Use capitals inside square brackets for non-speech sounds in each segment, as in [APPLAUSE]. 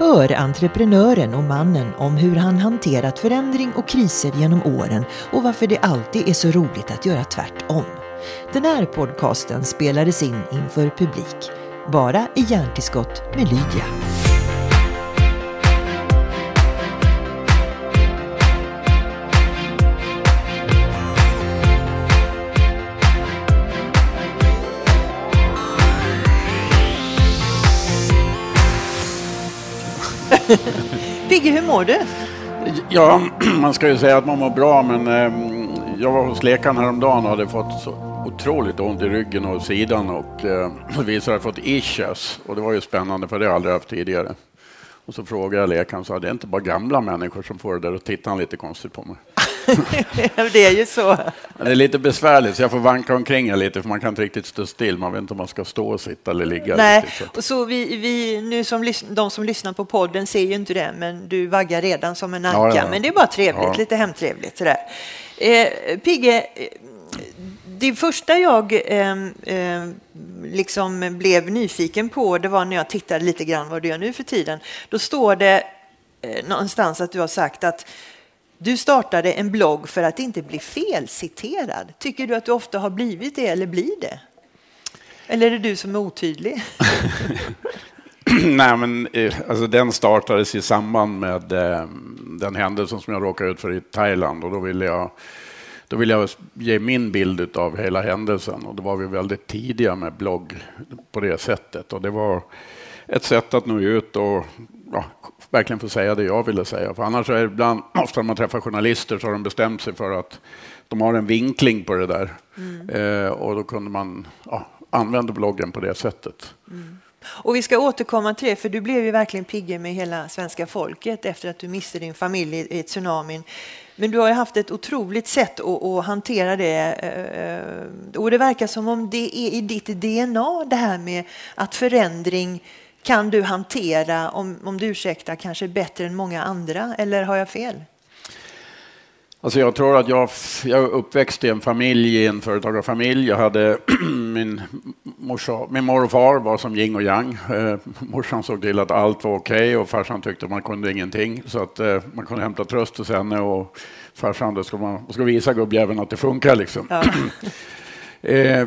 Hör entreprenören och mannen om hur han hanterat förändring och kriser genom åren och varför det alltid är så roligt att göra tvärtom. Den här podcasten spelades in inför publik. Bara i hjärntillskott med Lydia. [LAUGHS] Pigge, hur mår du? Ja, [CLEARS THROAT] man ska ju säga att man mår bra, men eh, jag var hos läkaren häromdagen och hade fått så otroligt ont i ryggen och sidan och [CLEARS THROAT] eh, visade att jag fått ischias. Och det var ju spännande, för det har jag aldrig haft tidigare. Och så frågade jag läkaren, så det är inte bara gamla människor som får det där? Och tittade han lite konstigt på mig. [LAUGHS] det är ju så. Det är lite besvärligt, så jag får vanka omkring lite, för man kan inte riktigt stå still. Man vet inte om man ska stå, sitta eller ligga. Nej, riktigt, så. och så vi, vi, nu som de som lyssnar på podden ser ju inte det, men du vaggar redan som en anka. Ja, ja. Men det är bara trevligt, Ja. lite hemtrevligt. Sådär. Eh, Pigge, det första jag eh, eh, liksom blev nyfiken på, det var när jag tittade lite grann vad du gör nu för tiden. Då står det eh, någonstans att du har sagt att du startade en blogg för att inte bli felciterad. Tycker du att du ofta har blivit det eller blir det? Eller är det du som är otydlig? [LAUGHS] Nej, men eh, alltså, den startades i samband med eh, den händelsen som jag råkade ut för i Thailand och då ville jag då ville jag ge min bild av hela händelsen och då var vi väldigt tidiga med blogg på det sättet och det var ett sätt att nå ut och ja, verkligen få säga det jag ville säga. För annars är det ibland, [CLEARS THROAT] ofta när man träffar journalister så har de bestämt sig för att de har en vinkling på det där eh, och då kunde man ja, använda bloggen på det sättet. Och vi ska återkomma till det, för du blev ju verkligen Pigge med hela svenska folket efter att du miste din familj i tsunamin. Men du har ju haft ett otroligt sätt att, att hantera det. eh, Och det verkar som om det är i ditt DNA det här med att förändring kan du hantera, om, om du ursäktar, kanske bättre än många andra. Eller har jag fel? Alltså jag tror att jag, jag är uppväxt i en familj, i en företagarfamilj. Jag hade [CLEARS THROAT] min, morsa, min mor och far var som yin och yang. Eh, morsan såg till att allt var okej och farsan tyckte man kunde ingenting. Så att eh, man kunde hämta tröst hos henne och farsan då ska man, man ska visa gubbjäveln att det funkar liksom. Ja. [CLEARS THROAT] Eh,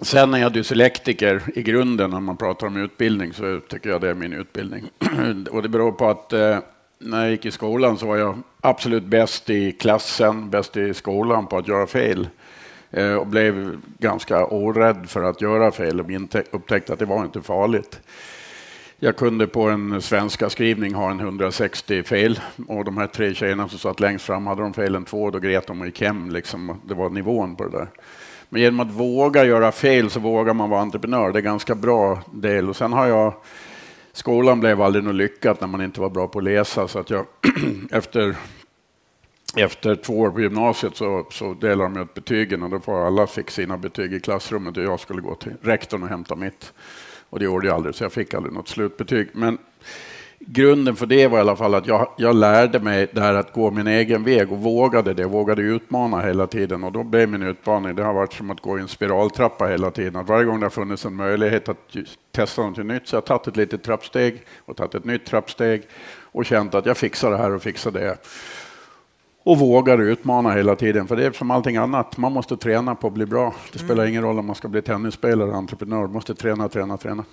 sen är jag dyslektiker i grunden när man pratar om utbildning så tycker jag det är min utbildning. [CLEARS THROAT] och det beror på att eh, när jag gick i skolan så var jag absolut bäst i klassen, bäst i skolan på att göra fel. Eh, och blev ganska orädd för att göra fel och upptäckte att det var inte farligt. Jag kunde på en svenska skrivning ha en 160 fel och de här tre tjejerna som satt längst fram hade de felen två, då grät de och gick hem. Liksom. Det var nivån på det där. Men genom att våga göra fel så vågar man vara entreprenör. Det är ganska bra del. Och sen har jag Skolan blev aldrig något lyckat när man inte var bra på att läsa så att jag [CLEARS THROAT] efter efter två år på gymnasiet så, så delade de ut betygen och då får alla fick sina betyg i klassrummet och jag skulle gå till rektorn och hämta mitt. Och det gjorde jag aldrig, så jag fick aldrig något slutbetyg. Men grunden för det var i alla fall att jag, jag lärde mig det här att gå min egen väg och vågade det, vågade utmana hela tiden. Och då blev min utmaning, det har varit som att gå i en spiraltrappa hela tiden. Att varje gång det har funnits en möjlighet att testa något nytt så har jag tagit ett litet trappsteg och tagit ett nytt trappsteg och känt att jag fixar det här och fixar det. Och vågar utmana hela tiden, för det är som allting annat. Man måste träna på att bli bra. Det spelar ingen roll om man ska bli tennisspelare eller entreprenör. Man måste träna, träna, träna.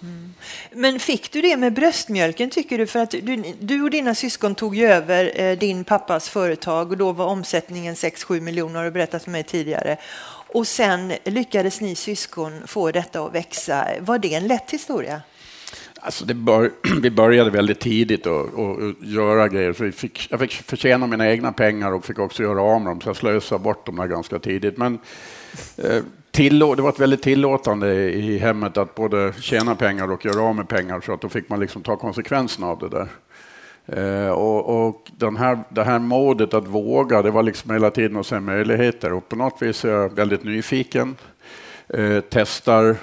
Men fick du det med bröstmjölken tycker du? För att du, du och dina syskon tog ju över eh, din pappas företag och då var omsättningen 6-7 miljoner har du berättat för mig tidigare. Och sen lyckades ni syskon få detta att växa. Var det en lätt historia? Alltså det bör, [CLEARS THROAT] vi började väldigt tidigt att göra grejer. Så vi fick, jag fick förtjäna mina egna pengar och fick också göra av med dem, så jag slösade bort dem där ganska tidigt. Men eh, tillå, det var ett väldigt tillåtande i hemmet att både tjäna pengar och göra av med pengar, så att då fick man liksom ta konsekvenserna av det där. Eh, och, och den här, det här modet att våga, det var liksom hela tiden att se möjligheter. Och på något vis är jag väldigt nyfiken. Eh, testar.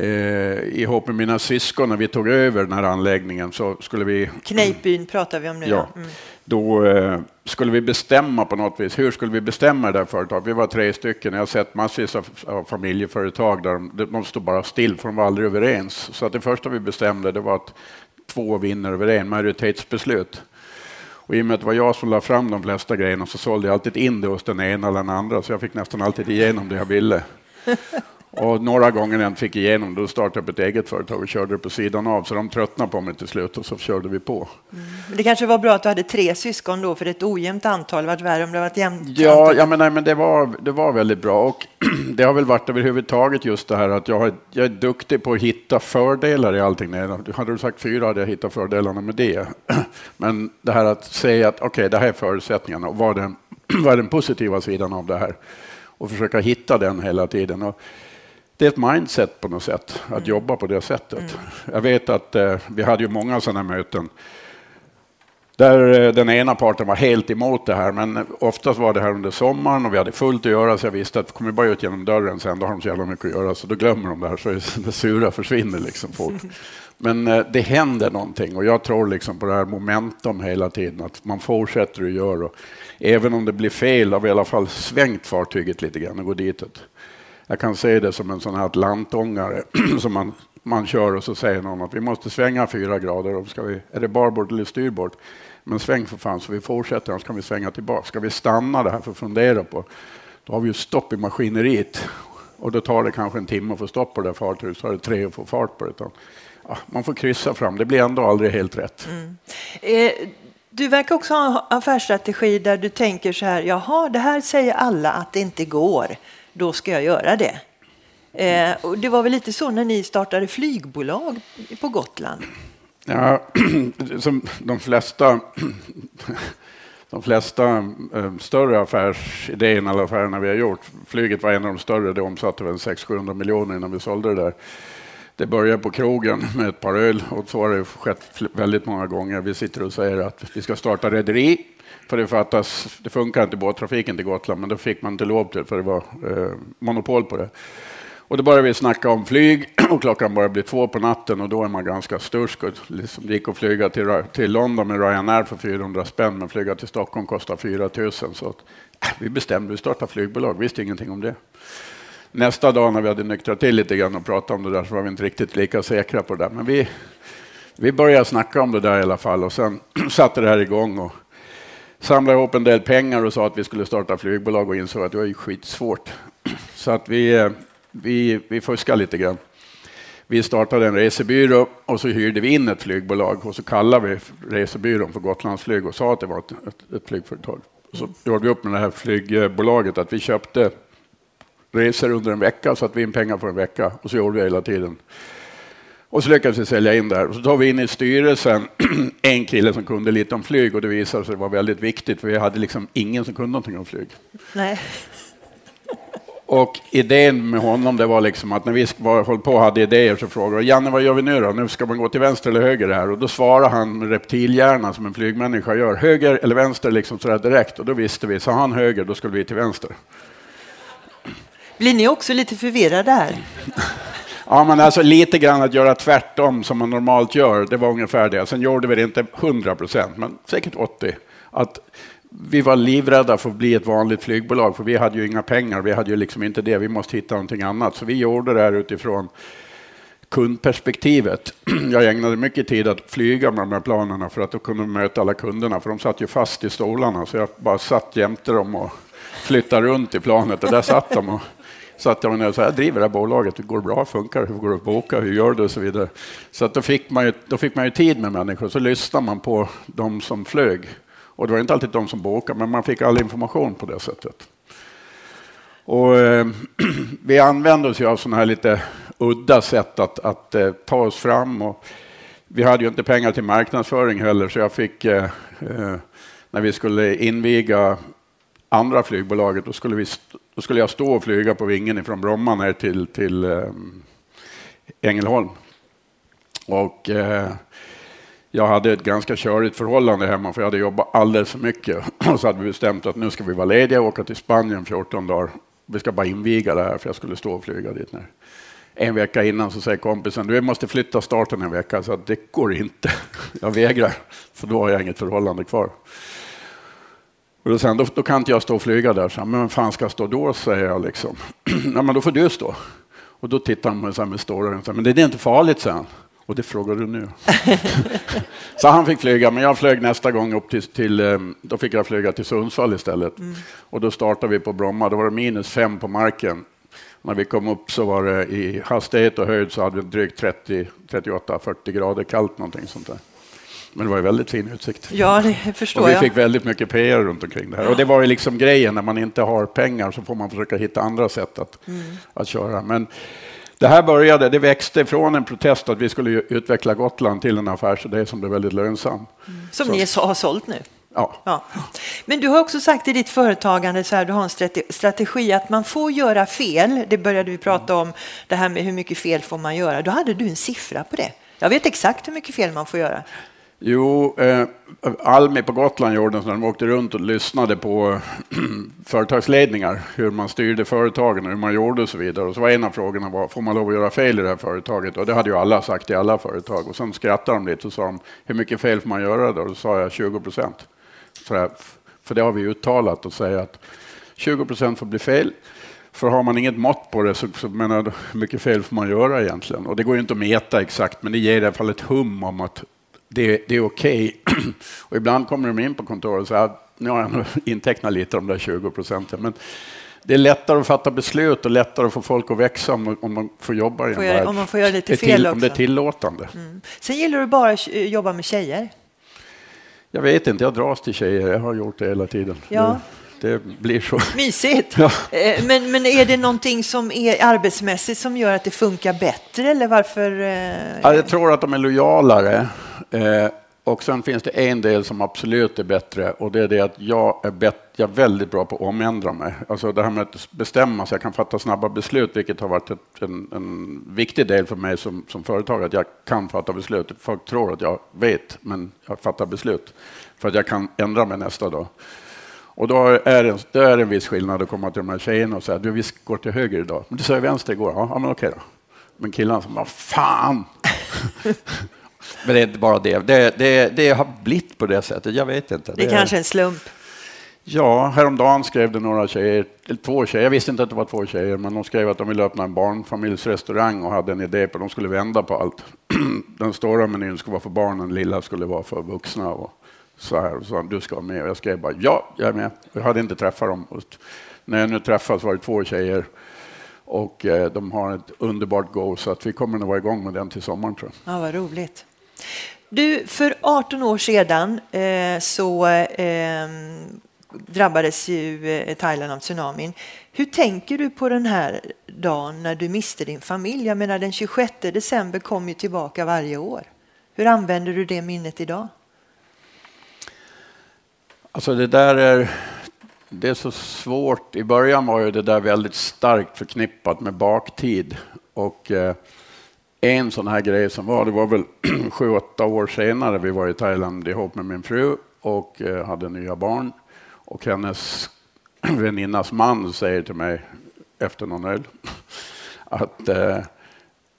Eh, ihop med mina syskon, när vi tog över den här anläggningen, så skulle vi Kneippbyn pratar vi om nu. Ja, Mm. då eh, skulle vi bestämma på något vis. Hur skulle vi bestämma det där företaget? Vi var tre stycken. Jag har sett massvis av, av familjeföretag där de, de stod bara still för de var aldrig överens. Så att det första vi bestämde det var att två vinner över en, majoritetsbeslut. Och I och med att det var jag som la fram de flesta grejerna så sålde jag alltid in det hos den ena eller den andra, så jag fick nästan alltid igenom det jag ville. [LAUGHS] Och några gånger när jag fick igenom då startade jag upp ett eget företag och körde det på sidan av, så de tröttnade på mig till slut och så körde vi på. Mm. Det kanske var bra att du hade tre syskon då, för ett ojämnt antal varit värre om det var ett jämnt ja, antal. Ja, men, nej, men det, var, det var väldigt bra och [CLEARS THROAT] det har väl varit överhuvudtaget just det här att jag, har, jag är duktig på att hitta fördelar i allting. Hade du sagt fyra hade jag hittat fördelarna med det. [CLEARS THROAT] Men det här att säga att okej, okay, det här är förutsättningarna och vad är, den, [CLEARS THROAT] vad är den positiva sidan av det här? Och försöka hitta den hela tiden. Och det är ett mindset på något sätt, att mm. jobba på det sättet. Mm. Jag vet att eh, vi hade ju många sådana möten där eh, den ena parten var helt emot det här, men oftast var det här under sommaren och vi hade fullt att göra så jag visste att kommer bara ut genom dörren sen, då har de så jävla mycket att göra så då glömmer de det här så [LAUGHS] det sura försvinner liksom fort. [LAUGHS] Men eh, det händer någonting och jag tror liksom på det här momentum hela tiden, att man fortsätter att göra och även om det blir fel har vi i alla fall svängt fartyget lite grann och gått ditåt. Jag kan se det som en sån här atlantångare [CLEARS THROAT] som man, man kör och så säger någon att vi måste svänga fyra grader. Och ska vi, är det barbord eller styrbord? Men sväng för fan så vi fortsätter, annars kan vi svänga tillbaka. Ska vi stanna det här för att fundera på, då har vi ju stopp i maskineriet. Och då tar det kanske en timme att få stopp på det fartyget, så tar det tre att få fart på det. Ja, man får kryssa fram, det blir ändå aldrig helt rätt. Mm. Eh, du verkar också ha en affärsstrategi där du tänker så här, jaha, det här säger alla att det inte går då ska jag göra det. Eh, och det var väl lite så när ni startade flygbolag på Gotland? Ja, [CLEARS THROAT] som de flesta, [CLEARS THROAT] de flesta eh, större affärsidéerna eller affärerna vi har gjort. Flyget var en av de större, det omsatte väl 600-700 miljoner innan vi sålde det där. Det börjar på krogen med ett par öl och så har det skett väldigt många gånger. Vi sitter och säger att vi ska starta rederi för det fattas, det funkar inte båttrafiken till Gotland, men då fick man inte lov till för det var eh, monopol på det. Och då började vi snacka om flyg [CLEARS THROAT] och klockan börjar bli två på natten och då är man ganska stursk. Och liksom det gick att flyga till, till London med Ryanair för 400 spänn, men flyga till Stockholm kostar 4 000. Så att, äh, vi bestämde, vi startade flygbolag, visste ingenting om det. Nästa dag när vi hade nyktrat till lite grann och pratat om det där så var vi inte riktigt lika säkra på det där. Men vi, vi började snacka om det där i alla fall och sen [CLEARS THROAT] satte det här igång. Och, samlade ihop en del pengar och sa att vi skulle starta flygbolag och insåg att det var skitsvårt. [CLEARS THROAT] Så att vi, eh, vi, vi fuskade lite grann. Vi startade en resebyrå och så hyrde vi in ett flygbolag och så kallade vi resebyrån för Gotlandsflyg och sa att det var ett, ett, ett flygföretag. Så gjorde vi upp med det här flygbolaget att vi köpte resor under en vecka, så att vi in pengar för en vecka och så gjorde vi hela tiden. Och så lyckades vi sälja in. Och så tar vi in i styrelsen [CLEARS THROAT] en kille som kunde lite om flyg och det visade sig vara väldigt viktigt för vi hade liksom ingen som kunde någonting om flyg. Nej. [LAUGHS] Och idén med honom det var liksom att när vi var, höll på och hade idéer så frågade Janne vad gör vi nu då? Nu ska man gå till vänster eller höger här? Och då svarade han med reptilhjärna som en flygmänniska gör. Höger eller vänster liksom sådär direkt. Och då visste vi, sa han höger då skulle vi till vänster. Blir ni också lite förvirrade här? [LAUGHS] Ja, men alltså lite grann att göra tvärtom som man normalt gör, det var ungefär det. Sen gjorde vi det inte 100 procent, men säkert 80. Att vi var livrädda för att bli ett vanligt flygbolag, för vi hade ju inga pengar. Vi hade ju liksom inte det. Vi måste hitta någonting annat. Så vi gjorde det här utifrån kundperspektivet. [CLEARS THROAT] Jag ägnade mycket tid att flyga med de här planerna för att då kunde möta alla kunderna, för de satt ju fast i stolarna. Så jag bara satt jämte dem och flyttade runt i planet och där satt de. Och så att jag, så jag driver det här bolaget, Det går bra, funkar hur går det att boka, hur gör du och så vidare. Så att då, fick man ju, då fick man ju tid med människor, så lyssnade man på de som flög. Och det var inte alltid de som bokade, men man fick all information på det sättet. Och, eh, [CLEARS THROAT] vi använde oss ju av sådana här lite udda sätt att, att eh, ta oss fram. Och vi hade ju inte pengar till marknadsföring heller, så jag fick, eh, eh när vi skulle inviga andra flygbolaget, då skulle, vi, då skulle jag stå och flyga på vingen från Bromma ner till, till eh, Ängelholm. Och eh, jag hade ett ganska körigt förhållande hemma för jag hade jobbat alldeles för mycket. [CLEARS THROAT] Och så hade vi bestämt att nu ska vi vara lediga och åka till Spanien 14 dagar. Vi ska bara inviga det här för jag skulle stå och flyga dit nu. En vecka innan så säger kompisen, du måste flytta starten en vecka. Så det går inte. [LAUGHS] Jag vägrar, för då har jag inget förhållande kvar. Och då, sen, då, då, kan inte jag stå och flyga där. Så, men vem fan ska jag stå då, säger jag. Liksom. [CLEARS THROAT] ja, men då får du stå. Och då tittar han på mig med och säger, men det är inte farligt, sen. Och det frågar du nu. [LAUGHS] [LAUGHS] så han fick flyga, men jag flög nästa gång upp till, till eh, då fick jag flyga till Sundsvall istället. Mm. Och då startade vi på Bromma, då var det minus fem på marken. När vi kom upp så var det i hastighet och höjd så hade vi drygt 30, 38, 40 grader kallt någonting sånt där. Men det var ju väldigt fin utsikt. Ja, det förstår och vi jag. fick väldigt mycket PR runt omkring det här. Och det var ju liksom grejen, när man inte har pengar så får man försöka hitta andra sätt att, mm. att köra. Men det här började, det växte från en protest att vi skulle utveckla Gotland till en affärsidé som blev väldigt lönsam. Mm. Som så. ni har sålt nu? Ja. ja. Men du har också sagt i ditt företagande, så här, du har en strategi att man får göra fel. Det började vi prata om, det här med hur mycket fel får man göra. Då hade du en siffra på det. Jag vet exakt hur mycket fel man får göra. Jo, eh, Almi på Gotland gjorde en sån de åkte runt och lyssnade på [CLEARS THROAT] företagsledningar, hur man styrde företagen och hur man gjorde och så vidare. Och så var en av frågorna, var, får man lov att göra fel i det här företaget? Och det hade ju alla sagt i alla företag. Och sen skrattade de lite och sa, de, hur mycket fel får man göra då? Och då sa jag 20 procent. För, det har vi uttalat och säger att 20 procent får bli fel. För har man inget mått på det så, så menar, hur mycket fel får man göra egentligen? Och det går ju inte att mäta exakt, men det ger i alla fall ett hum om att det, det är okej. Okay. [CLEARS THROAT] och ibland kommer de in på kontoret och säger att nu har jag [LAUGHS] intecknat lite de där 20 procenten. Men det är lättare att fatta beslut och lättare att få folk att växa om, om man får jobba i en värld. Om man får göra lite fel till, också. Om det är tillåtande. Mm. Sen gillar du bara att jobba med tjejer? Jag vet inte, jag dras till tjejer. Jag har gjort det hela tiden. Ja. Det, det blir så. [LAUGHS] Mysigt. Ja. Eh, men, men är det någonting som är arbetsmässigt som gör att det funkar bättre? Eller varför? Eh? Ja, jag tror att de är lojalare. Eh, och sen finns det en del som absolut är bättre och det är det att jag är, bet- jag är väldigt bra på att omändra mig. Alltså det här med att bestämma så jag kan fatta snabba beslut, vilket har varit ett, en, en, viktig del för mig som, som företagare, att jag kan fatta beslut. Folk tror att jag vet, men jag fattar beslut för att jag kan ändra mig nästa dag. Och då är det, då är det en viss skillnad att komma till de här tjejerna och säga, du vi går till höger idag. Men du sa vänster igår, ja, ja men okej då. Men killarna som bara, fan! [LAUGHS] Men det är inte bara det. Det, det. det har blivit på det sättet. Jag vet inte. Det är det kanske är en slump. Ja, häromdagen skrev det några tjejer, två tjejer, jag visste inte att det var två tjejer, men de skrev att de ville öppna en barnfamiljsrestaurang och hade en idé på att de skulle vända på allt. [CLEARS THROAT] Den stora menyn skulle vara för barnen, den lilla skulle vara för vuxna. Och så här, och så du ska vara med. Och jag skrev bara ja, jag är med. Jag hade inte träffat dem. Och när jag nu träffas var det två tjejer och eh, de har ett underbart go så att vi kommer att vara igång med den till sommaren tror jag. Ja, vad roligt. Du, för 18 år sedan eh, så eh, drabbades ju eh, Thailand av tsunamin. Hur tänker du på den här dagen när du miste din familj? Jag menar den 26 december kom ju tillbaka varje år. Hur använder du det minnet idag? Alltså det där är, det är så svårt. I början var ju det där väldigt starkt förknippat med baktid. Och eh, en sån här grej som var, det var väl [CLEARS THROAT] sju, åtta år senare vi var i Thailand ihop med min fru och eh, hade nya barn. Och hennes [CLEARS THROAT] väninnas man säger till mig efter någon öl [LAUGHS] att eh,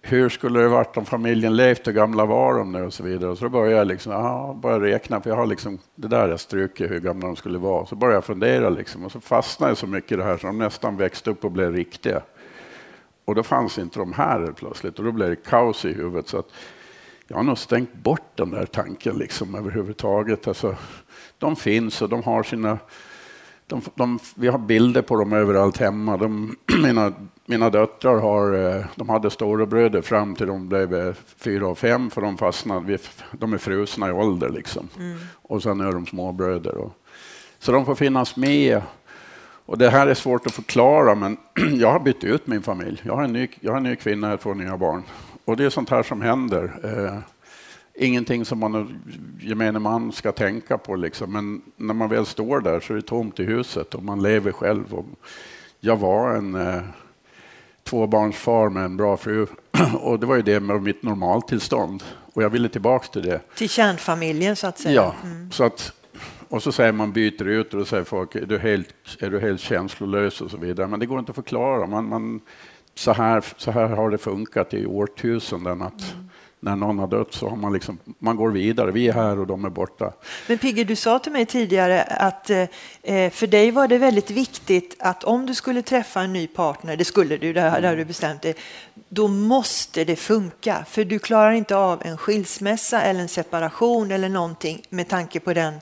hur skulle det varit om familjen levt, hur gamla var de nu och så vidare. Så då började jag liksom, aha, började räkna, för jag har liksom, det där jag strukit hur gamla de skulle vara. Så började jag fundera liksom, och så fastnade jag så mycket i det här så de nästan växte upp och blev riktiga. Och då fanns inte de här plötsligt och då blev det kaos i huvudet. Så att jag har nog stängt bort den där tanken liksom överhuvudtaget. Alltså, de finns och de har sina... De, de, vi har bilder på dem överallt hemma. De, [CLEARS THROAT] mina, mina döttrar har, eh, de hade storebröder fram till de blev eh, fyra och fem för de fastnade. De är frusna i ålder liksom. Mm. Och sen är de småbröder. Och, så de får finnas med och det här är svårt att förklara, men [CLEARS THROAT] jag har bytt ut min familj. Jag har en ny, jag har en ny kvinna och två nya barn. Och det är sånt här som händer. Eh, ingenting som man gemene man ska tänka på, liksom. men när man väl står där så är det tomt i huset och man lever själv. Och jag var en eh, tvåbarnsfar med en bra fru [CLEARS THROAT] och det var ju det med mitt normaltillstånd. Och jag ville tillbaka till det. Till kärnfamiljen så att säga? Ja, mm. så att och så säger man byter ut och då säger folk, är du helt, är du helt känslolös och så vidare. Men det går inte att förklara. Man, man, så, här, så här har det funkat i årtusenden. Att mm. När någon har dött så har man liksom, man går vidare. Vi är här och de är borta. Men Pigge, du sa till mig tidigare att eh, för dig var det väldigt viktigt att om du skulle träffa en ny partner, det skulle du, det har du bestämt dig, då måste det funka. För du klarar inte av en skilsmässa eller en separation eller någonting med tanke på den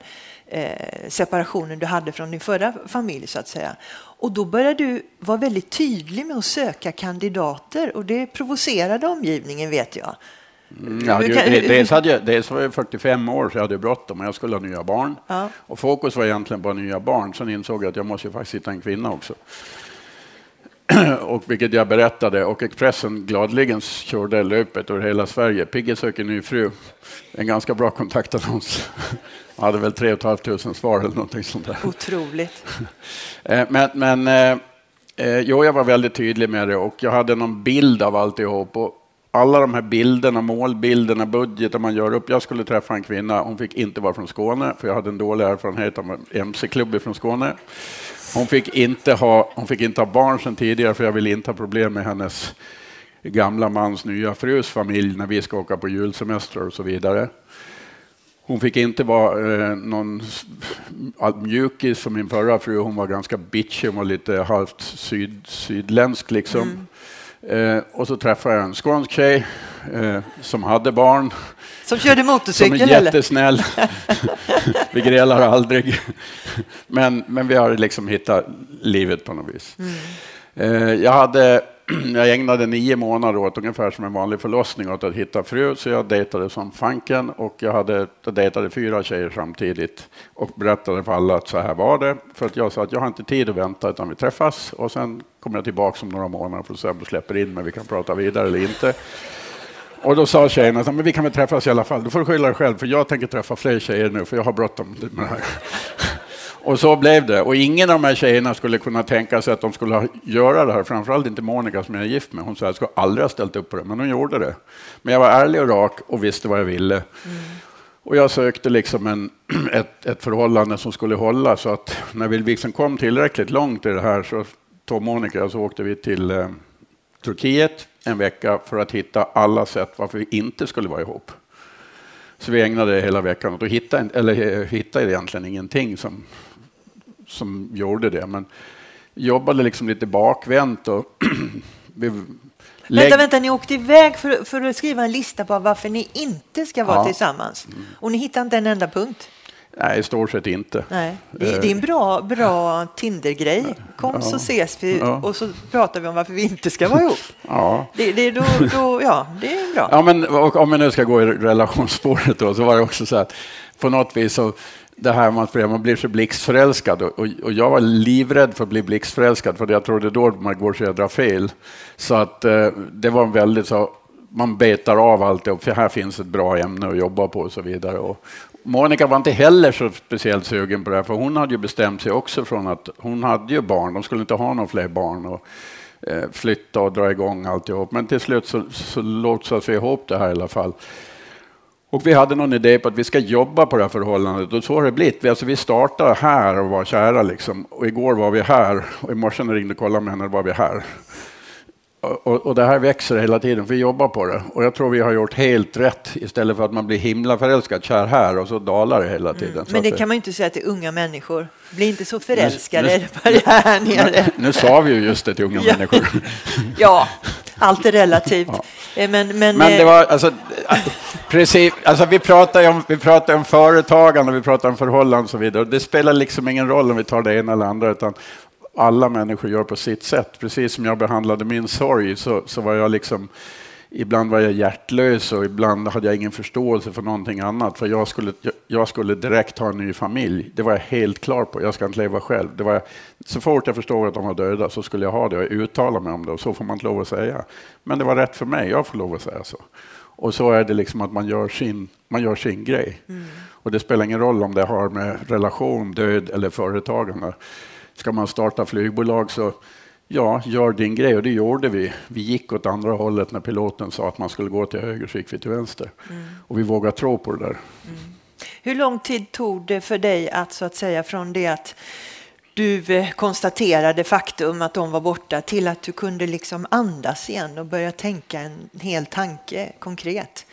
separationen du hade från din förra familj så att säga. Och då började du vara väldigt tydlig med att söka kandidater och det provocerade omgivningen vet jag. Mm, ja, dels, hade jag, dels var jag 45 år så jag hade bråttom och jag skulle ha nya barn. Ja. Och fokus var egentligen på nya barn. Sen insåg jag att jag måste faktiskt hitta en kvinna också. [CLEARS THROAT] och vilket jag berättade och Expressen gladligen körde löpet över hela Sverige. Pigge söker ny fru. En ganska bra kontaktannons. [LAUGHS] Jag hade väl 3 500 svar eller någonting sånt där. Otroligt. [LAUGHS] Eh, men, men eh, eh, jo, jag var väldigt tydlig med det och jag hade någon bild av alltihop. Och alla de här bilderna, målbilderna, budgeten man gör upp. Jag skulle träffa en kvinna, hon fick inte vara från Skåne, för jag hade en dålig erfarenhet av en mc-klubb från Skåne. Hon fick, inte ha, hon fick inte ha barn sedan tidigare, för jag ville inte ha problem med hennes gamla mans nya frus familj när vi ska åka på julsemester och så vidare. Hon fick inte vara eh, någon mjukis som min förra fru. Hon var ganska bitchig, hon var lite halvt syd, sydländsk liksom. Mm. Eh, och så träffade jag en skånsk tjej eh, som hade barn. Som körde motorcykel? Som är jättesnäll. [LAUGHS] vi grälar aldrig. men, men vi har liksom hittat livet på något vis. Mm. Eh, jag, hade, [CLEARS THROAT] jag ägnade nio månader åt, ungefär som en vanlig förlossning, åt att hitta fru, så jag dejtade som fanken och jag, hade, jag dejtade fyra tjejer samtidigt och berättade för alla att så här var det. För att jag sa att jag har inte tid att vänta utan vi träffas och sen kommer jag tillbaka om några månader för att se om du släpper in mig, vi kan prata vidare eller inte. Och då sa tjejerna att vi kan väl träffas i alla fall. Du får skylla dig själv, för jag tänker träffa fler tjejer nu, för jag har bråttom med det här. Och så blev det. Och ingen av de här tjejerna skulle kunna tänka sig att de skulle göra det här. Framförallt inte Monica som jag är gift med. Hon sa att jag skulle aldrig ha ställt upp på det, men hon gjorde det. Men jag var ärlig och rak och visste vad jag ville. Mm. Och jag sökte liksom en, [CLEARS THROAT] ett, ett förhållande som skulle hålla. Så att när vi liksom kom tillräckligt långt i det här så tog Monica och så åkte vi till eh, Turkiet en vecka för att hitta alla sätt varför vi inte skulle vara ihop. Så vi ägnade hela veckan åt att hitta, eller eh, hitta egentligen ingenting som som gjorde det. Men jobbade liksom lite bakvänt. Och [CLEARS THROAT] Vänta, vänta, ni åkte iväg för, för att skriva en lista på varför ni inte ska vara ja. tillsammans. Och ni hittade inte en enda punkt? Nej, i stort sett inte. Nej. Det, är, det är en bra, bra Tinder-grej. Kom ja. så ses vi ja. och så pratar vi om varför vi inte ska vara ihop. [LAUGHS] Ja. Det, det, då, då, ja, det är bra. Ja, men om vi nu ska gå i relationsspåret då, så var det också så att på något vis så det här med att man blir så blixtförälskad och, och, jag var livrädd för att bli blixtförälskad för jag trodde då man går så jädra fel. Så att eh, det var en väldigt så, man betar av allt det, för här finns ett bra ämne att jobba på och så vidare. Och Monica var inte heller så speciellt sugen på det, här för hon hade ju bestämt sig också från att hon hade ju barn, de skulle inte ha några fler barn. Och, eh, flytta och dra igång alltihop. Men till slut så, så låtsas vi ihop det här i alla fall. Och vi hade någon idé på att vi ska jobba på det här förhållandet och så har det blivit. Vi, alltså, vi startade här och var kära liksom. Och igår var vi här och i morse när jag ringde och kollade med henne var vi här. Och, och, det här växer hela tiden, för vi jobbar på det. Och jag tror vi har gjort helt rätt istället för att man blir himla förälskad, kär här och så dalar det hela tiden. Mm. Men det kan man ju inte säga till unga människor. Bli inte så förälskade, nu, nu, [LAUGHS] här nere. Nu, nu sa vi ju just det till unga ja. människor. [LAUGHS] ja, allt är relativt. Ja. Eh, men, men, men det eh, var alltså, precis, alltså vi pratar ju om, vi pratar om företagande, vi pratar om förhållanden och så vidare. Det spelar liksom ingen roll om vi tar det ena eller andra, utan alla människor gör på sitt sätt. Precis som jag behandlade min sorg så, så var jag liksom Ibland var jag hjärtlös och ibland hade jag ingen förståelse för någonting annat. För jag skulle, jag skulle direkt ha en ny familj. Det var jag helt klar på. Jag ska inte leva själv. Det var, så fort jag förstod att de var döda så skulle jag ha det och uttala mig om det. Och så får man inte lov att säga. Men det var rätt för mig. Jag får lov att säga så. Och så är det liksom att man gör sin, man gör sin grej. Mm. Och det spelar ingen roll om det har med relation, död eller företagande. Ska man starta flygbolag så ja, gör din grej. Och det gjorde vi. Vi gick åt andra hållet när piloten sa att man skulle gå till höger, så gick vi till vänster. Mm. Och vi vågade tro på det där. Mm. Hur lång tid tog det för dig att så att säga från det att du eh, konstaterade faktum att de var borta till att du kunde liksom andas igen och börja tänka en hel tanke konkret?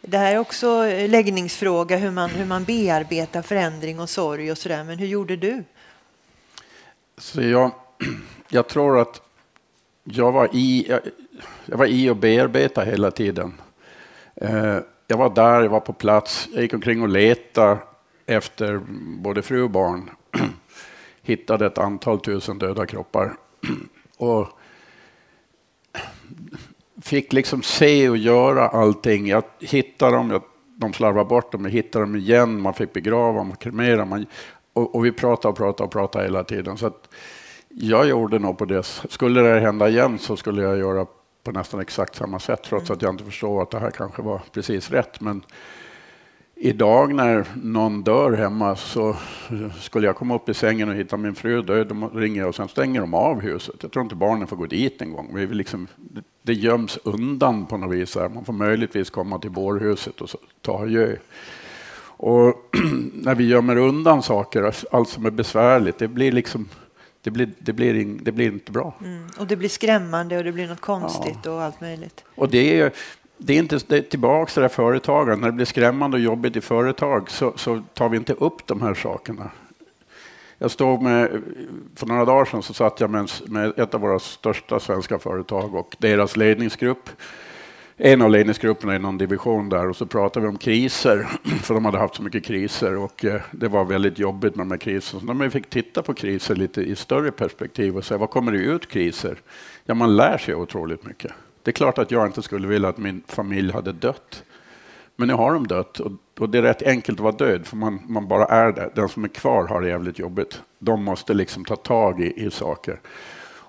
Det här är också läggningsfråga hur man, hur man bearbetar förändring och sorg och sådär. Men hur gjorde du? Så jag, [CLEARS THROAT] jag tror att jag var i... Jag, jag var i och bearbetade hela tiden. Eh, jag var där, jag var på plats, jag gick omkring och letade efter både fru och barn. [CLEARS THROAT] Hittade ett antal tusen döda kroppar. [CLEARS THROAT] och fick liksom se och göra allting. Jag hittade dem, jag, de slarvade bort dem, jag hittade dem igen, man fick begrava dem, kremera. Man, och, och, vi pratade och pratade och pratade hela tiden. Så jag gjorde nog på det. Skulle det hända igen så skulle jag göra på nästan exakt samma sätt, trots att jag inte förstår att det här kanske var precis rätt. Men idag när någon dör hemma så skulle jag komma upp i sängen och hitta min fru död, då ringer jag och sen stänger de av huset. Jag tror inte barnen får gå dit en gång. Vi liksom, det göms undan på något vis. Här. Man får möjligtvis komma till bårhuset och ta adjö. Och [CLEARS THROAT] när vi gömmer undan saker, allt som är besvärligt, det blir liksom det blir, det blir, in, det blir inte bra. Mm. Och det blir skrämmande och det blir något konstigt ja. och allt möjligt. Och det är, det är inte det är tillbaka till det företaget. När det blir skrämmande och jobbigt i företag så, så, tar vi inte upp de här sakerna. Jag stod med, för några dagar sedan så satt jag med, med ett av våra största svenska företag och deras ledningsgrupp en av ledningsgrupperna i någon division där och så pratade vi om kriser, [CLEARS THROAT] för de hade haft så mycket kriser och eh, det var väldigt jobbigt med de här kriserna. Så vi fick titta på kriser lite i större perspektiv och säga vad kommer det ut kriser? Ja, man lär sig otroligt mycket. Det är klart att jag inte skulle vilja att min familj hade dött. Men nu har de dött och, och det är rätt enkelt att vara död för man, man bara är det. Den som är kvar har det jävligt jobbigt. De måste liksom ta tag i, i saker.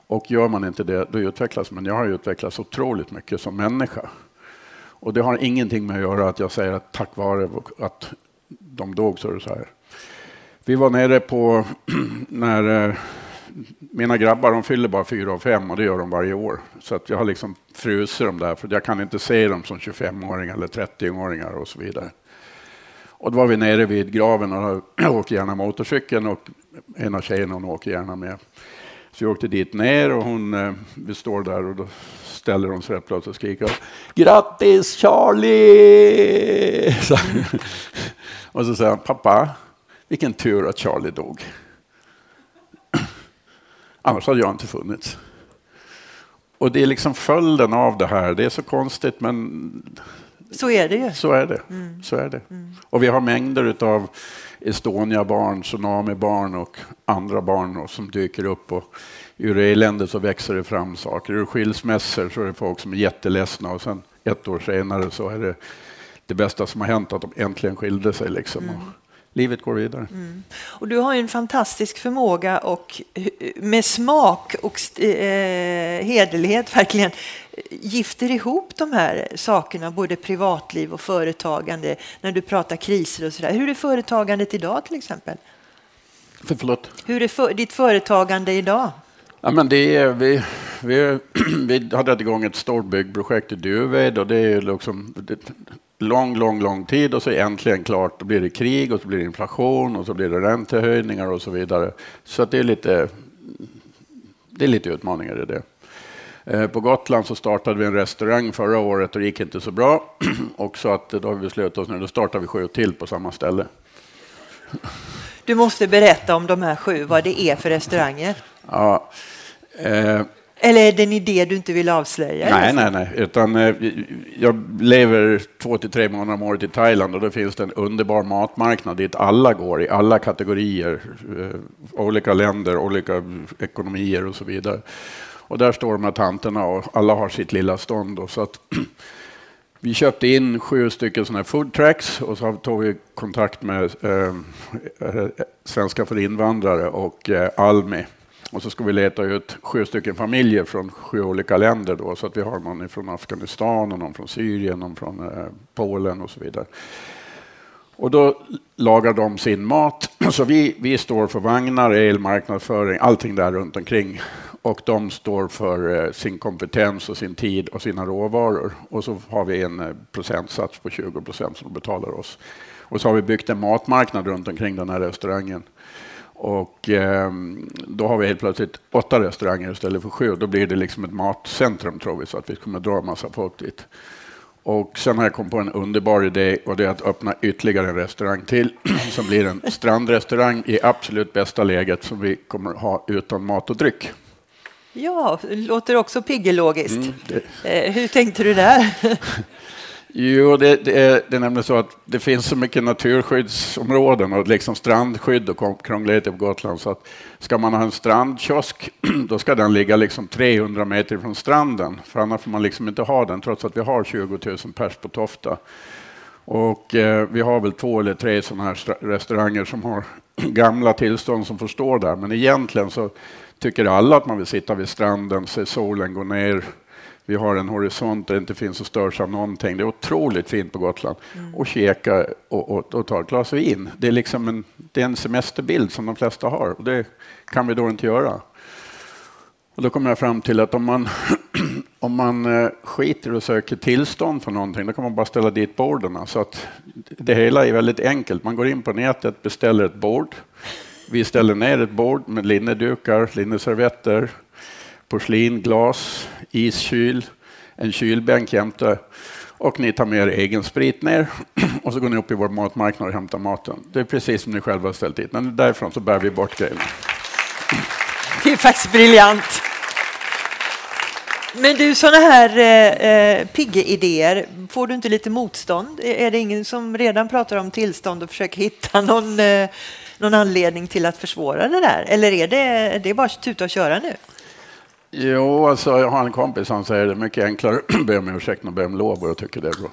Och gör man inte det, då utvecklas man. Jag har utvecklats otroligt mycket som människa. Och det har ingenting med att göra att jag säger att tack vare att de dog så är det så här. Vi var nere på [CLEARS THROAT] när eh, mina grabbar de fyller bara fyra och fem och det gör de varje år. Så att jag har liksom frusit dem där för jag kan inte se dem som 25-åringar eller 30-åringar och så vidare. Och då var vi nere vid graven och jag [CLEARS THROAT] åker gärna motorcykeln och en av tjejerna hon åker gärna med. Så jag åkte dit ner och hon, eh, vi står där och då ställer hon sig rätt plötsligt och skriker Grattis Charlie! [LAUGHS] Så, och så säger han, pappa, vilken tur att Charlie dog. [CLEARS THROAT] Annars hade jag inte funnits. Och det är liksom följden av det här. Det är så konstigt men så är det ju. Så är det. Mm. Så är det. Mm. Och vi har mängder av Estonia-barn, Tsunami-barn och andra barn som dyker upp. Och ur eländet så växer det fram saker. Ur skilsmässor så är det folk som är jätteledsna och sen ett år senare så är det det bästa som har hänt att de äntligen skilde sig. Liksom. Mm. livet går vidare. Mm. Och du har en fantastisk förmåga och med smak och eh, hederlighet verkligen gifter ihop de här sakerna, både privatliv och företagande, när du pratar kriser och sådär. Hur är företagandet idag till exempel? För, förlåt? Hur är för, ditt företagande idag? Ja, men det är, vi, vi, [CLEARS THROAT] vi hade igång ett stort byggprojekt i Duved och det är liksom det, lång, lång, lång tid och så äntligen klart. Då blir det krig och så blir det inflation och så blir det räntehöjningar och så vidare. Så det är lite, det är lite utmaningar i det. Eh, på Gotland så startade vi en restaurang förra året och det gick inte så bra. [CLEARS THROAT] Och så att då har vi beslutat oss nu, då startar vi sju till på samma ställe. Du måste berätta om de här sju, vad det är för restauranger. Ja. Eh, eller är det en idé du inte vill avslöja? Nej, nej, nej. Utan, eh, jag lever två till tre månader om året i Thailand och då finns det en underbar matmarknad dit alla går i alla kategorier. Eh, olika länder, olika ekonomier och så vidare. Och där står de här tanterna och alla har sitt lilla stånd. Och så att [CLEARS THROAT] vi köpte in sju stycken sådana här food tracks och så tog vi kontakt med ehm, eh, Svenska för invandrare och eh, Almi. Och så ska vi leta ut sju stycken familjer från sju olika länder. Då, så att vi har någon från Afghanistan, och någon från Syrien, någon från eh, Polen och så vidare. Och då lagar de sin mat. [CLEARS THROAT] Så vi, vi står för vagnar, elmarknadsföring, allting där runt omkring och de står för eh, sin kompetens och sin tid och sina råvaror. Och så har vi en eh, procentsats på 20 procent som de betalar oss. Och så har vi byggt en matmarknad runt omkring den här restaurangen. Och eh, då har vi helt plötsligt åtta restauranger istället för sju. Då blir det liksom ett matcentrum tror vi, så att vi kommer dra en massa folk dit. Och sen har jag kommit på en underbar idé och det är att öppna ytterligare en restaurang till [CLEARS THROAT] som blir en strandrestaurang i absolut bästa läget som vi kommer ha utan mat och dryck. Ja, låter också piggelogiskt. Mm, det... Hur tänkte du där? [LAUGHS] Jo, det, det, är, det är nämligen så att det finns så mycket naturskyddsområden och liksom strandskydd och krångligheter på Gotland så att ska man ha en strandkiosk [CLEARS THROAT] då ska den ligga liksom 300 meter från stranden för annars får man liksom inte ha den trots att vi har 20 000 pers på Tofta. Och eh, vi har väl två eller tre sådana här restauranger som har [CLEARS THROAT] gamla tillstånd som får stå där men egentligen så tycker alla att man vill sitta vid stranden, se solen gå ner vi har en horisont där det inte finns och störs av någonting. Det är otroligt fint på Gotland. Mm. Och käka och, och, och, ta ett glas vin. Det är, liksom en, det är en semesterbild som de flesta har. Och det kan vi då inte göra. Och då kommer jag fram till att om man, [CLEARS THROAT] om man eh, skiter och söker tillstånd för någonting, då kan man bara ställa dit borden. Så att det hela är väldigt enkelt. Man går in på nätet, beställer ett bord. Vi ställer ner ett bord med linnedukar, linneservetter, porslin, glas, iskyl, en kylbänk jämte och ni tar med er egen sprit ner [CLEARS THROAT] och så går ni upp i vår matmarknad och hämtar maten. Det är precis som ni själva har ställt dit, men därifrån så bär vi bort grejerna. [CLEARS THROAT] Det är faktiskt briljant. Men du, sådana här eh, eh pigga idéer, får du inte lite motstånd? Är det ingen som redan pratar om tillstånd och försöker hitta någon, eh, någon anledning till att försvåra det där? Eller är det, det är bara att tuta och köra nu? Jo, alltså, jag har en kompis som säger det är mycket enklare [CLEARS THROAT] att be om ursäkt än att be om lov och jag tycker det är bra.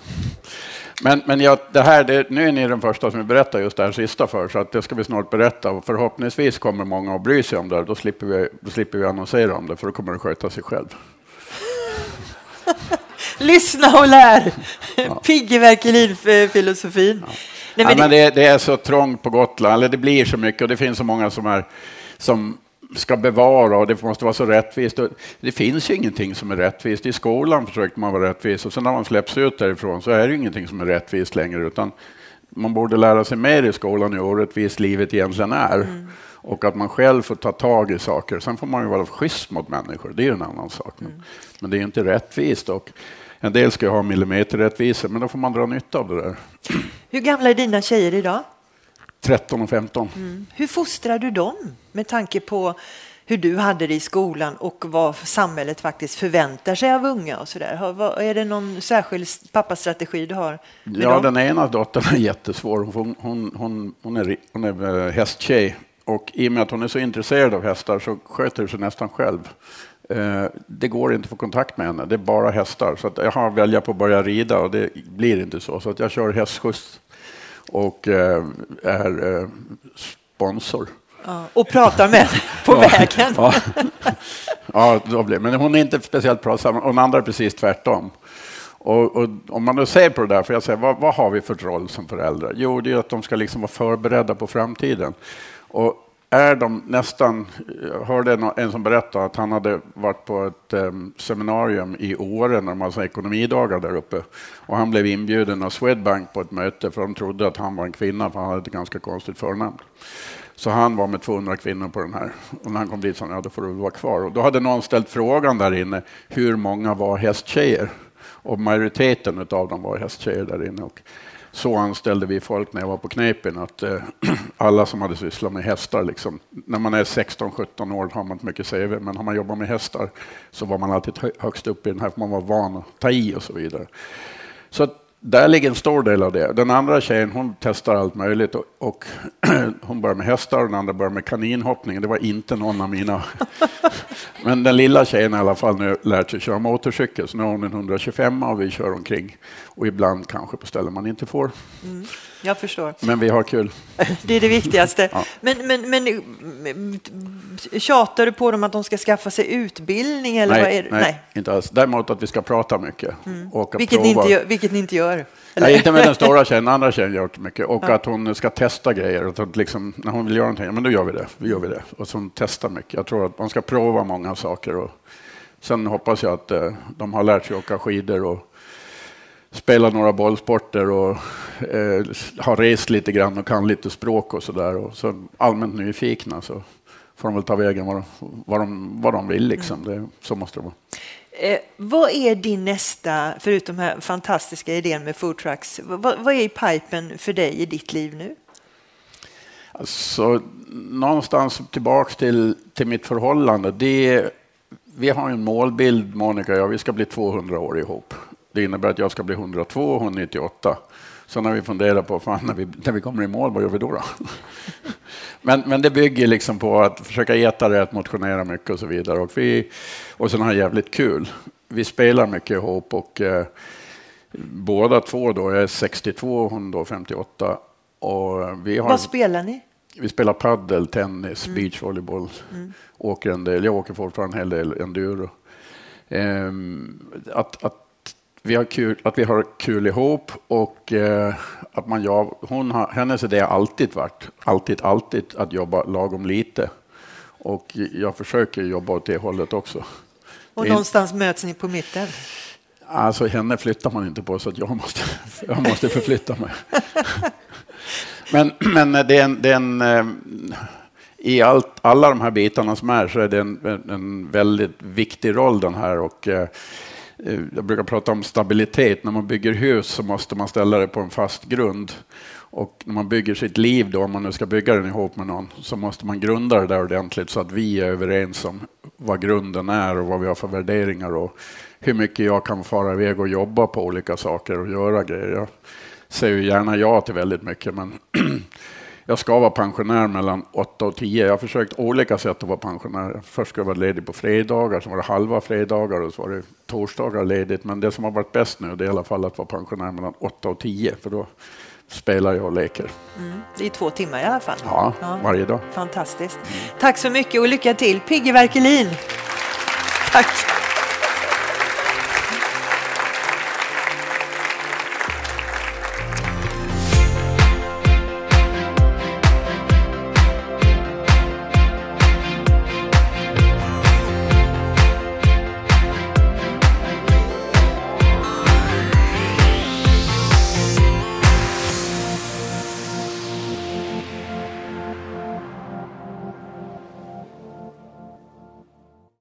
Men, men jag, det här, det, nu är ni den första som berättar just det här sista för, så att det ska vi snart berätta. Och förhoppningsvis kommer många att bry sig om det. Då slipper vi, då slipper vi annonsera om det, för då kommer det sköta sig själv. [LAUGHS] Lyssna och lär! Ja. Piggeverkelin-filosofin. Ja. Nej, men, ja, men det, det, är så trångt på Gotland, eller det blir så mycket och det finns så många som är som ska bevara och det måste vara så rättvist. Det finns ju ingenting som är rättvist. I skolan försökte man vara rättvis och sen när man släpps ut därifrån så är det ingenting som är rättvist längre utan man borde lära sig mer i skolan hur orättvist livet egentligen är. Mm. Och att man själv får ta tag i saker. Sen får man ju vara schysst mot människor, det är en annan sak. Mm. Men det är inte rättvist. Och en del ska ha millimeterrättvisa, men då får man dra nytta av det där. Hur gamla är dina tjejer idag? 13 och 15. Mm. Hur fostrar du dem med tanke på hur du hade det i skolan och vad samhället faktiskt förväntar sig av unga och så där. Är det någon särskild pappastrategi du har? Ja, dem? den ena dottern är jättesvår. Hon, hon, hon, hon, är, hon är eh, hästtjej och i och med att hon är så intresserad av hästar så sköter sig nästan själv. Eh, det går inte att få kontakt med henne, det är bara hästar. Så att jag har välja på att börja rida och det blir inte så. Så att jag kör hästskjuts och eh, är eh, sponsor. Ja, och pratar med [LAUGHS] på vägen. Ja, [LAUGHS] ja då blir, men hon är inte speciellt pratsam och den andra är precis tvärtom. Och, och, om man nu ser på det där, för jag säger, vad, vad, har vi för roll som föräldrar? Jo, det är att de ska liksom vara förberedda på framtiden. Och är de nästan, jag hörde en som berättade att han hade varit på ett ehm, seminarium i Åre när de hade ekonomidagar där uppe. Och han blev inbjuden av Swedbank på ett möte för de trodde att han var en kvinna för han hade ett ganska konstigt förnamn. Så han var med 200 kvinnor på den här. Och när han kom dit sa han, ja då får du vara kvar. Och då hade någon ställt frågan där inne, hur många var hästtjejer? Och majoriteten av dem var hästtjejer där inne. Och så anställde vi folk när jag var på Knepen, att eh, [CLEARS THROAT] alla som hade sysslat med hästar, liksom, när man är 16-17 år har man inte mycket CV, men har man jobbat med hästar så var man alltid högst upp i den här, för man var van att ta i och så vidare. Så där ligger en stor del av det. Den andra tjejen hon testar allt möjligt och, och [CLEARS THROAT] hon börjar med hästar och den andra börjar med kaninhoppning. Det var inte någon av mina. [LAUGHS] Men den lilla tjejen har i alla fall nu lärt sig köra motorcykel så nu har hon en 125 och vi kör omkring och ibland kanske på ställen man inte får. Mm. Jag förstår. Men vi har kul. [LAUGHS] Det är det viktigaste. Ja. Men, men, men tjatar du på dem att de ska skaffa sig utbildning? Eller nej, vad är det? nej, nej, inte alls. Däremot att vi ska prata mycket. Mm. Och vilket, ni inte gör, vilket ni inte gör. Nej, inte med den stora tjejen, [LAUGHS] andra tjejen gör mycket. Och ja. att hon ska testa grejer. Och att liksom, när hon vill göra någonting, men då gör vi det. Vi gör vi det. Och så hon testar mycket. Jag tror att man ska prova många saker. Och sen hoppas jag att eh, de har lärt sig åka skidor och spelat några bollsporter och eh, har rest lite grann och kan lite språk och så där. Och så allmänt nyfikna så får de väl ta vägen vad de, vad de, vad de vill. Liksom. Det, så måste det vara. Eh, vad är din nästa, förutom den här fantastiska idén med food trucks, vad, vad är i pipen för dig i ditt liv nu? Alltså, någonstans tillbaks till, till mitt förhållande. Det vi har en målbild, Monica och jag, vi ska bli 200 år ihop. Det innebär att jag ska bli 102 och hon 98. Så när vi funderar på, fan, när vi, när vi kommer i mål, vad gör vi då? då? [LAUGHS] men, men det bygger liksom på att försöka äta rätt, motionera mycket och så vidare. Och, vi, och sen ha jävligt kul. Vi spelar mycket ihop och eh, båda två då, jag är 62 och hon då 58. Och vi har, Vad spelar ni? Vi spelar paddel, tennis, mm. beachvolleyboll. Mm. Åker en del. Jag åker fortfarande en hel del enduro. Um, att, att, vi har kul, att vi har kul ihop och uh, att man jobb, hon har, hennes idé har alltid varit, alltid, alltid att jobba lagom lite. Och jag försöker jobba åt det hållet också. Och någonstans möts ni på mitten? Alltså henne flyttar man inte på så att jag måste, jag måste förflytta mig. [LAUGHS] men, men det är en, det är en eh, i allt, alla de här bitarna som är så är det en, en väldigt viktig roll den här. Och, eh, Eh, jag brukar prata om stabilitet. När man bygger hus så måste man ställa det på en fast grund. Och när man bygger sitt liv, då, om man nu ska bygga den ihop med någon, så måste man grunda det där ordentligt så att vi är överens om vad grunden är och vad vi har för värderingar och hur mycket jag kan fara iväg och jobba på olika saker och göra grejer. Jag säger ju gärna ja till väldigt mycket, men jag ska vara pensionär mellan 8 och 10. Jag har försökt olika sätt att vara pensionär. Först ska jag vara ledig på fredagar, så var det halva fredagar och så var det torsdagar ledigt. Men det som har varit bäst nu det är i alla fall att vara pensionär mellan 8 och 10, för då spelar jag och leker. Mm, det är två timmar i alla fall. Ja, ja. varje dag. Fantastiskt. Tack så mycket och lycka till. Pigge Werkelin. Tack.